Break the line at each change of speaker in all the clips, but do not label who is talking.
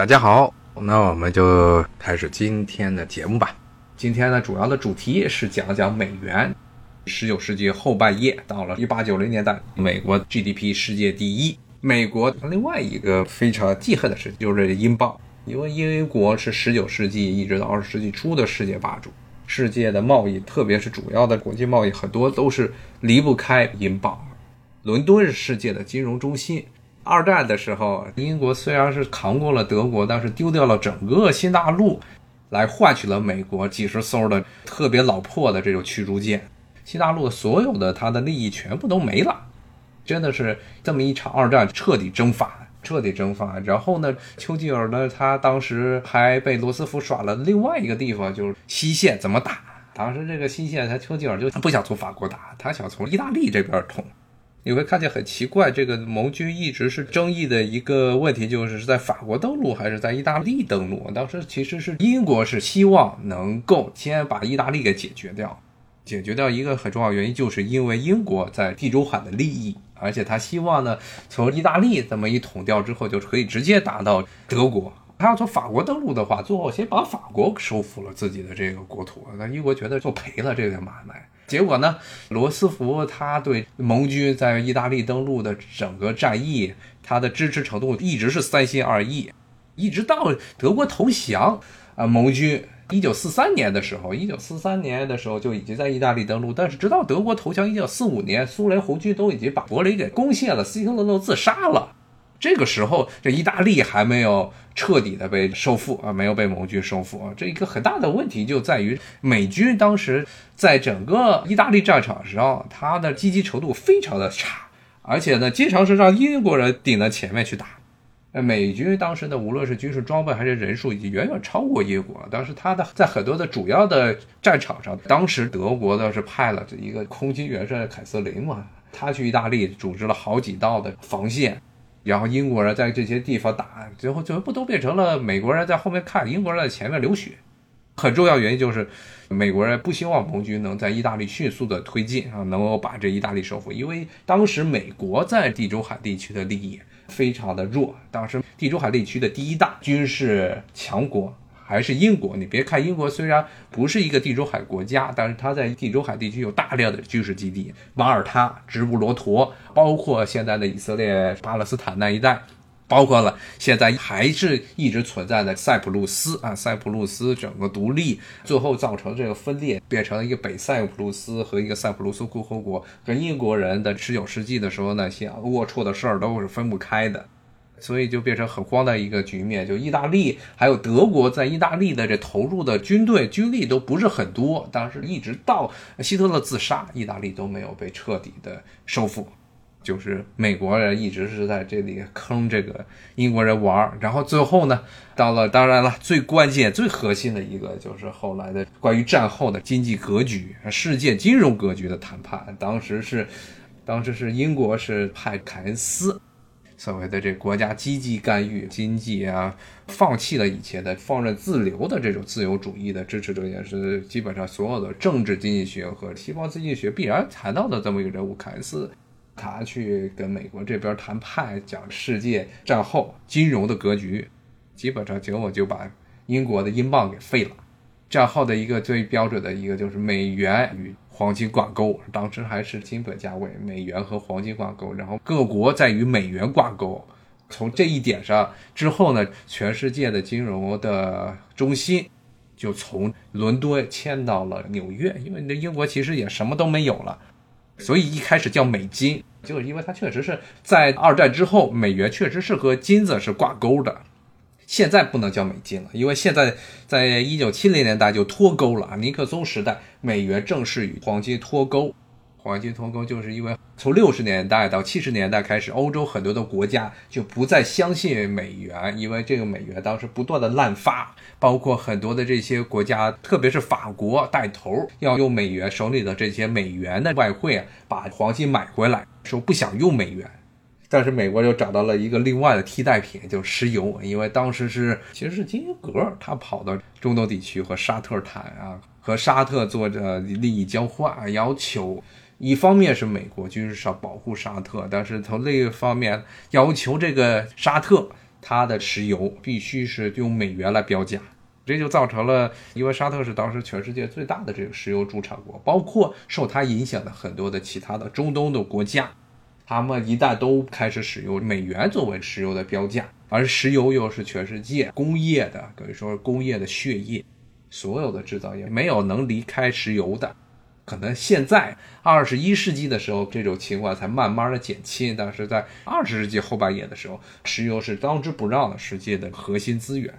大家好，那我们就开始今天的节目吧。今天呢，主要的主题是讲讲美元。十九世纪后半叶到了一八九零年代，美国 GDP 世界第一。美国另外一个非常记恨的事情就是英镑，因为英国是十九世纪一直到二十世纪初的世界霸主，世界的贸易，特别是主要的国际贸易，很多都是离不开英镑。伦敦是世界的金融中心。二战的时候，英国虽然是扛过了德国，但是丢掉了整个新大陆，来换取了美国几十艘的特别老破的这种驱逐舰。新大陆所有的它的利益全部都没了，真的是这么一场二战彻底蒸发，彻底蒸发。然后呢，丘吉尔呢，他当时还被罗斯福耍了另外一个地方，就是西线怎么打。当时这个西线，他丘吉尔就不想从法国打，他想从意大利这边捅。你会看见很奇怪，这个盟军一直是争议的一个问题，就是是在法国登陆还是在意大利登陆。当时其实是英国是希望能够先把意大利给解决掉，解决掉一个很重要原因，就是因为英国在地中海的利益，而且他希望呢从意大利这么一统掉之后，就可以直接打到德国。他要从法国登陆的话，最后先把法国收复了自己的这个国土，那英国觉得就赔了这个买卖。结果呢？罗斯福他对盟军在意大利登陆的整个战役，他的支持程度一直是三心二意，一直到德国投降啊，盟军一九四三年的时候，一九四三年的时候就已经在意大利登陆，但是直到德国投降一九四五年，苏联红军都已经把柏林给攻陷了，希特勒都自杀了。这个时候，这意大利还没有彻底的被收复啊，没有被盟军收复啊。这一个很大的问题就在于，美军当时在整个意大利战场上，他的积极程度非常的差，而且呢，经常是让英国人顶在前面去打。呃，美军当时呢，无论是军事装备还是人数，已经远远超过英国了。当时他的在很多的主要的战场上，当时德国的是派了这一个空军元帅凯瑟琳嘛，他去意大利组织了好几道的防线。然后英国人在这些地方打，最后最后不都变成了美国人在后面看，英国人在前面流血。很重要原因就是，美国人不希望盟军能在意大利迅速的推进啊，能够把这意大利收复，因为当时美国在地中海地区的利益非常的弱，当时地中海地区的第一大军事强国。还是英国，你别看英国虽然不是一个地中海国家，但是它在地中海地区有大量的军事基地，马耳他、直布罗陀，包括现在的以色列、巴勒斯坦那一带，包括了现在还是一直存在的塞浦路斯啊，塞浦路斯整个独立，最后造成这个分裂，变成了一个北塞浦路斯和一个塞浦路斯共和国，跟英国人的十九世纪的时候那些龌龊的事儿都是分不开的。所以就变成很慌的一个局面，就意大利还有德国在意大利的这投入的军队军力都不是很多，当时一直到希特勒自杀，意大利都没有被彻底的收复，就是美国人一直是在这里坑这个英国人玩然后最后呢，到了当然了最关键最核心的一个就是后来的关于战后的经济格局、世界金融格局的谈判，当时是，当时是英国是派凯恩斯。所谓的这国家积极干预经济啊，放弃了以前的放任自流的这种自由主义的支持者，也是基本上所有的政治经济学和西方经济学必然谈到的这么一个人物凯恩斯，他去跟美国这边谈判，讲世界战后金融的格局，基本上结果就把英国的英镑给废了。战后的一个最标准的一个就是美元与。黄金挂钩，当时还是金本价位，美元和黄金挂钩，然后各国在与美元挂钩。从这一点上之后呢，全世界的金融的中心就从伦敦迁到了纽约，因为那英国其实也什么都没有了，所以一开始叫美金，就是因为它确实是在二战之后，美元确实是和金子是挂钩的。现在不能叫美金了，因为现在在一九七零年代就脱钩了啊。尼克松时代，美元正式与黄金脱钩。黄金脱钩就是因为从六十年代到七十年代开始，欧洲很多的国家就不再相信美元，因为这个美元当时不断的滥发，包括很多的这些国家，特别是法国带头要用美元手里的这些美元的外汇啊，把黄金买回来，说不想用美元。但是美国又找到了一个另外的替代品，就是石油，因为当时是其实是金英格他跑到中东地区和沙特谈啊，和沙特做着利益交换，要求一方面是美国军事上保护沙特，但是从另一方面要求这个沙特它的石油必须是用美元来标价，这就造成了，因为沙特是当时全世界最大的这个石油主产国，包括受它影响的很多的其他的中东的国家，他们一旦都开始使用美元作为石油的标价，而石油又是全世界工业的可以说工业的血液，所有的制造业没有能离开石油的。可能现在二十一世纪的时候，这种情况才慢慢的减轻，但是在二十世纪后半叶的时候，石油是当之不让的世界的核心资源。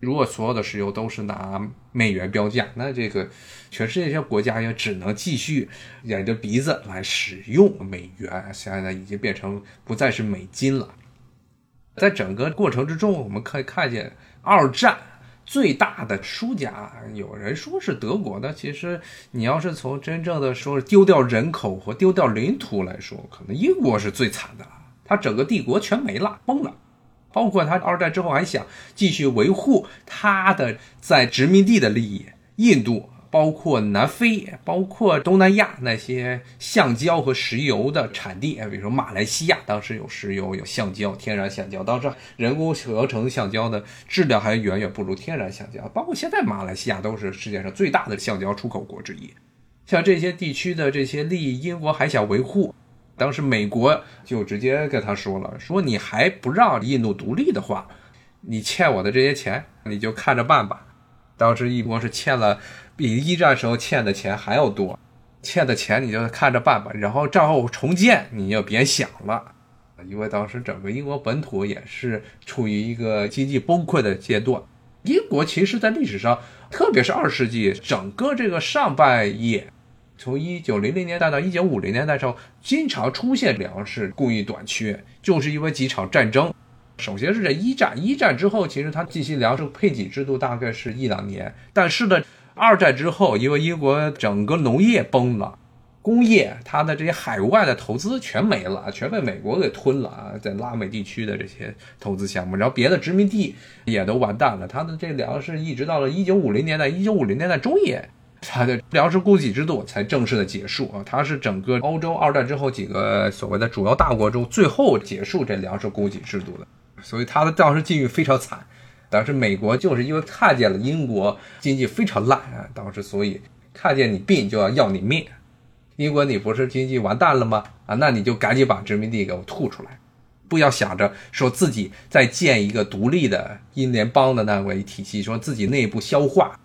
如果所有的石油都是拿美元标价，那这个全世界这些国家也只能继续掩着鼻子来使用美元，现在已经变成不再是美金了。在整个过程之中，我们可以看见二战。最大的输家，有人说是德国的，其实你要是从真正的说丢掉人口和丢掉领土来说，可能英国是最惨的它，整个帝国全没了，崩了，包括他二战之后还想继续维护他的在殖民地的利益，印度。包括南非，包括东南亚那些橡胶和石油的产地，比如说马来西亚，当时有石油、有橡胶、天然橡胶，当时人工合成橡胶的质量还远远不如天然橡胶。包括现在马来西亚都是世界上最大的橡胶出口国之一。像这些地区的这些利益，英国还想维护，当时美国就直接跟他说了：“说你还不让印度独立的话，你欠我的这些钱，你就看着办吧。”当时英国是欠了。比一战时候欠的钱还要多，欠的钱你就看着办吧。然后战后重建你就别想了，因为当时整个英国本土也是处于一个经济崩溃的阶段。英国其实在历史上，特别是二世纪整个这个上半叶，从一九零零年代到一九五零年代时候，经常出现粮食供应短缺，就是因为几场战争。首先是这一战，一战之后其实它进行粮食配给制度大概是一两年，但是呢。二战之后，因为英国整个农业崩了，工业它的这些海外的投资全没了，全被美国给吞了啊，在拉美地区的这些投资项目，然后别的殖民地也都完蛋了。它的这粮食一直到了一九五零年代，一九五零年代中叶，它的粮食供给制度才正式的结束啊。它是整个欧洲二战之后几个所谓的主要大国中最后结束这粮食供给制度的，所以它的当时境遇非常惨。当时美国就是因为看见了英国经济非常烂啊，当时所以看见你病就要要你命。英国你不是经济完蛋了吗？啊，那你就赶紧把殖民地给我吐出来，不要想着说自己再建一个独立的英联邦的那个体系，说自己内部消化。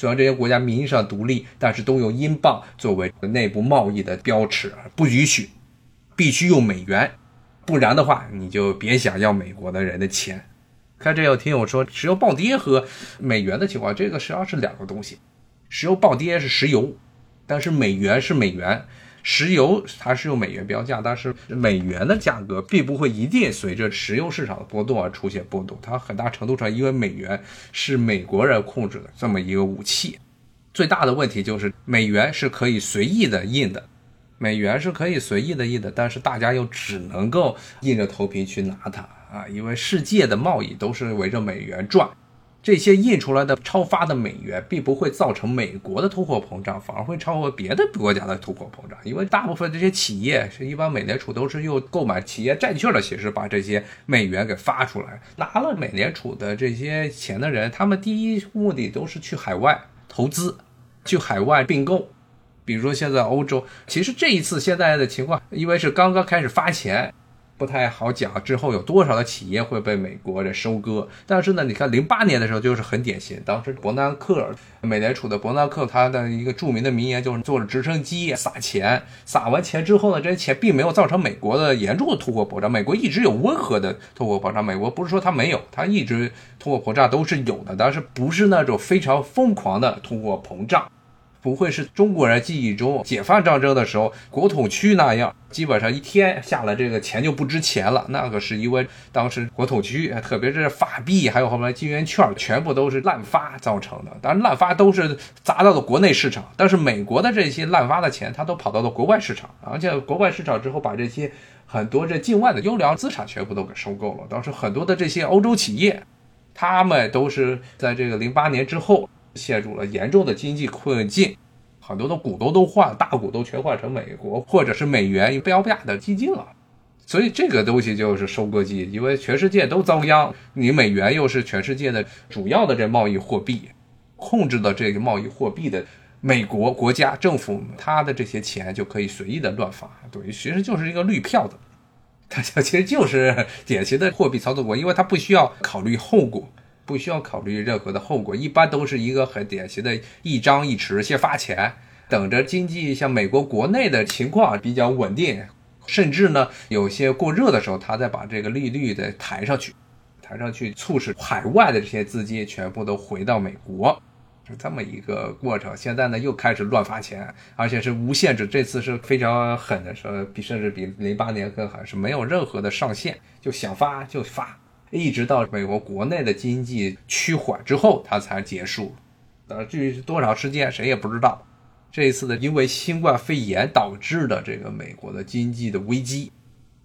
虽然这些国家名义上独立，但是都用英镑作为内部贸易的标尺，不允许，必须用美元，不然的话你就别想要美国的人的钱。看这有听友说石油暴跌和美元的情况，这个实际上是两个东西。石油暴跌是石油，但是美元是美元。石油它是用美元标价，但是美元的价格并不会一定随着石油市场的波动而出现波动。它很大程度上因为美元是美国人控制的这么一个武器。最大的问题就是美元是可以随意的印的，美元是可以随意的印的，但是大家又只能够硬着头皮去拿它。啊，因为世界的贸易都是围着美元转，这些印出来的超发的美元并不会造成美国的通货膨胀，反而会超过别的国家的通货膨胀。因为大部分这些企业是一般美联储都是用购买企业债券的形式把这些美元给发出来，拿了美联储的这些钱的人，他们第一目的都是去海外投资，去海外并购。比如说现在欧洲，其实这一次现在的情况，因为是刚刚开始发钱。不太好讲，之后有多少的企业会被美国人收割？但是呢，你看零八年的时候就是很典型，当时伯南克，美联储的伯南克，他的一个著名的名言就是坐着直升机撒钱，撒完钱之后呢，这些钱并没有造成美国的严重的通货膨胀，美国一直有温和的通货膨胀，美国不是说它没有，它一直通货膨胀都是有的，但是不是那种非常疯狂的通货膨胀。不会是中国人记忆中解放战争的时候国统区那样，基本上一天下来这个钱就不值钱了。那个是因为当时国统区，特别是法币，还有后面金圆券，全部都是滥发造成的。当然滥发都是砸到了国内市场，但是美国的这些滥发的钱，它都跑到了国外市场，而且国外市场之后把这些很多这境外的优良资产全部都给收购了。当时很多的这些欧洲企业，他们都是在这个零八年之后。陷入了严重的经济困境，很多的股东都换，大股东全换成美国或者是美元标价的基金了。所以这个东西就是收割机，因为全世界都遭殃，你美元又是全世界的主要的这贸易货币，控制的这个贸易货币的美国国家政府，他的这些钱就可以随意的乱发，等于，其实就是一个绿票子，它其实就是典型的货币操作国，因为它不需要考虑后果，不需要考虑任何的后果，一般都是一个很典型的一张一弛，先发钱，等着经济像美国国内的情况比较稳定。甚至呢，有些过热的时候，他再把这个利率再抬上去，抬上去，促使海外的这些资金全部都回到美国，是这么一个过程。现在呢，又开始乱发钱，而且是无限制，这次是非常狠的，说比甚至比零八年更狠，是没有任何的上限，就想发就发，一直到美国国内的经济趋缓之后，它才结束。呃，至于多少时间，谁也不知道。这一次呢，因为新冠肺炎导致的这个美国的经济的危机，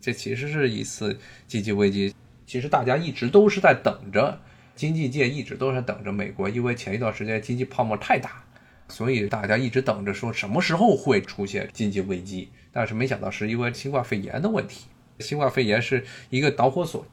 这其实是一次经济危机。其实大家一直都是在等着，经济界一直都是等着美国，因为前一段时间经济泡沫太大，所以大家一直等着说什么时候会出现经济危机。但是没想到是因为新冠肺炎的问题，新冠肺炎是一个导火索。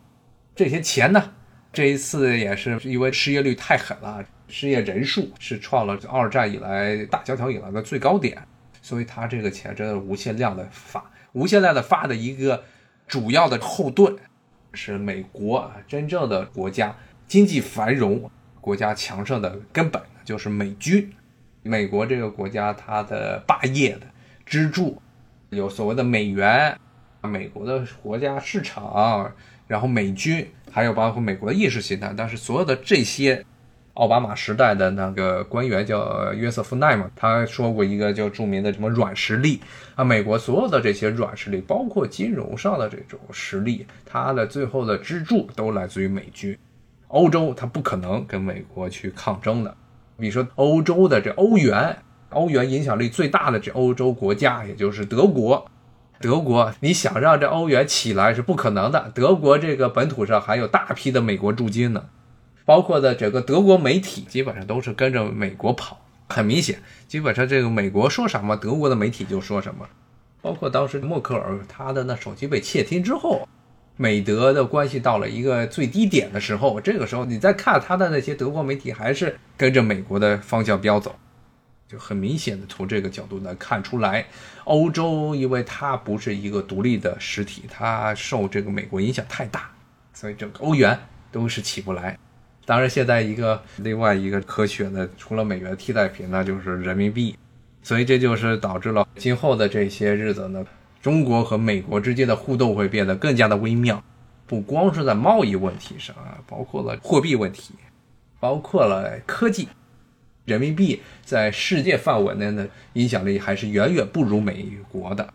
这些钱呢，这一次也是因为失业率太狠了。失业人数是创了二战以来大萧条以来的最高点，所以他这个钱真的无限量的发，无限量的发的一个主要的后盾是美国啊真正的国家经济繁荣、国家强盛的根本就是美军。美国这个国家它的霸业的支柱有所谓的美元、美国的国家市场，然后美军，还有包括美国的意识形态，但是所有的这些。奥巴马时代的那个官员叫约瑟夫奈嘛，他说过一个叫著名的什么软实力啊，美国所有的这些软实力，包括金融上的这种实力，它的最后的支柱都来自于美军。欧洲它不可能跟美国去抗争的。比如说欧洲的这欧元，欧元影响力最大的这欧洲国家，也就是德国。德国你想让这欧元起来是不可能的，德国这个本土上还有大批的美国驻军呢。包括的整个德国媒体基本上都是跟着美国跑，很明显，基本上这个美国说什么，德国的媒体就说什么。包括当时默克尔他的那手机被窃听之后，美德的关系到了一个最低点的时候，这个时候你再看他的那些德国媒体还是跟着美国的方向飙走，就很明显的从这个角度来看出来，欧洲因为它不是一个独立的实体，它受这个美国影响太大，所以整个欧元都是起不来。当然，现在一个另外一个可选的，除了美元替代品，那就是人民币。所以这就是导致了今后的这些日子呢，中国和美国之间的互动会变得更加的微妙。不光是在贸易问题上啊，包括了货币问题，包括了科技，人民币在世界范围内的影响力还是远远不如美国的。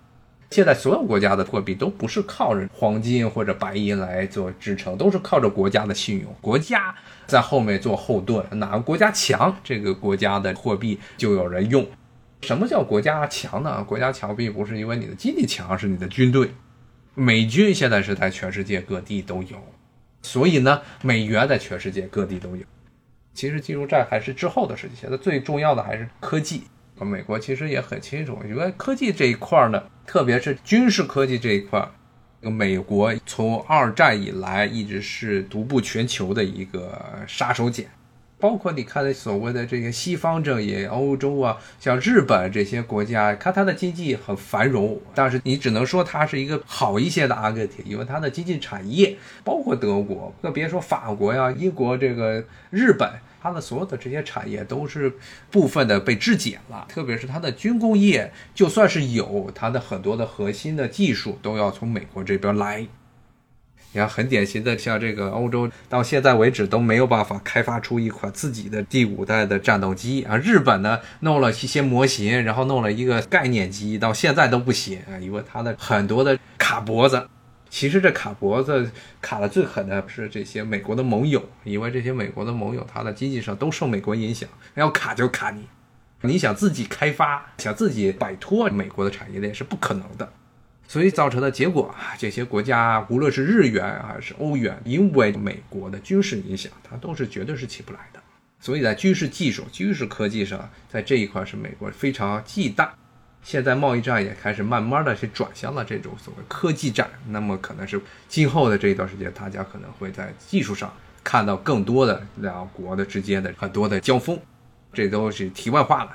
现在所有国家的货币都不是靠着黄金或者白银来做支撑，都是靠着国家的信用，国家在后面做后盾。哪个国家强，这个国家的货币就有人用。什么叫国家强呢？国家强并不是因为你的经济强，是你的军队。美军现在是在全世界各地都有，所以呢，美元在全世界各地都有。其实进入战还是之后的事情，现在最重要的还是科技。美国其实也很清楚，因为科技这一块呢，特别是军事科技这一块，美国从二战以来一直是独步全球的一个杀手锏。包括你看所谓的这些西方阵营，欧洲啊，像日本这些国家，看它的经济很繁荣，但是你只能说它是一个好一些的阿根廷，因为它的经济产业，包括德国，更别说法国呀、英国这个日本。它的所有的这些产业都是部分的被质检了，特别是它的军工业，就算是有它的很多的核心的技术，都要从美国这边来。你看，很典型的，像这个欧洲到现在为止都没有办法开发出一款自己的第五代的战斗机啊。日本呢，弄了一些模型，然后弄了一个概念机，到现在都不行啊，因为它的很多的卡脖子。其实这卡脖子卡的最狠的是这些美国的盟友，因为这些美国的盟友，他的经济上都受美国影响，要卡就卡你。你想自己开发，想自己摆脱美国的产业链是不可能的。所以造成的结果啊，这些国家无论是日元还是欧元，因为美国的军事影响，它都是绝对是起不来的。所以在军事技术、军事科技上，在这一块是美国非常忌惮。现在贸易战也开始慢慢的去转向了这种所谓科技战，那么可能是今后的这一段时间，大家可能会在技术上看到更多的两国的之间的很多的交锋，这都是题外话了。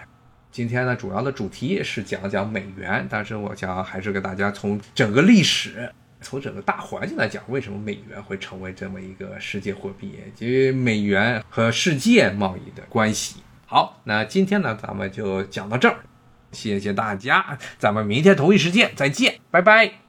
今天呢，主要的主题是讲讲美元，但是我想还是给大家从整个历史、从整个大环境来讲，为什么美元会成为这么一个世界货币，以及美元和世界贸易的关系。好，那今天呢，咱们就讲到这儿。谢谢大家，咱们明天同一时间再见，拜拜。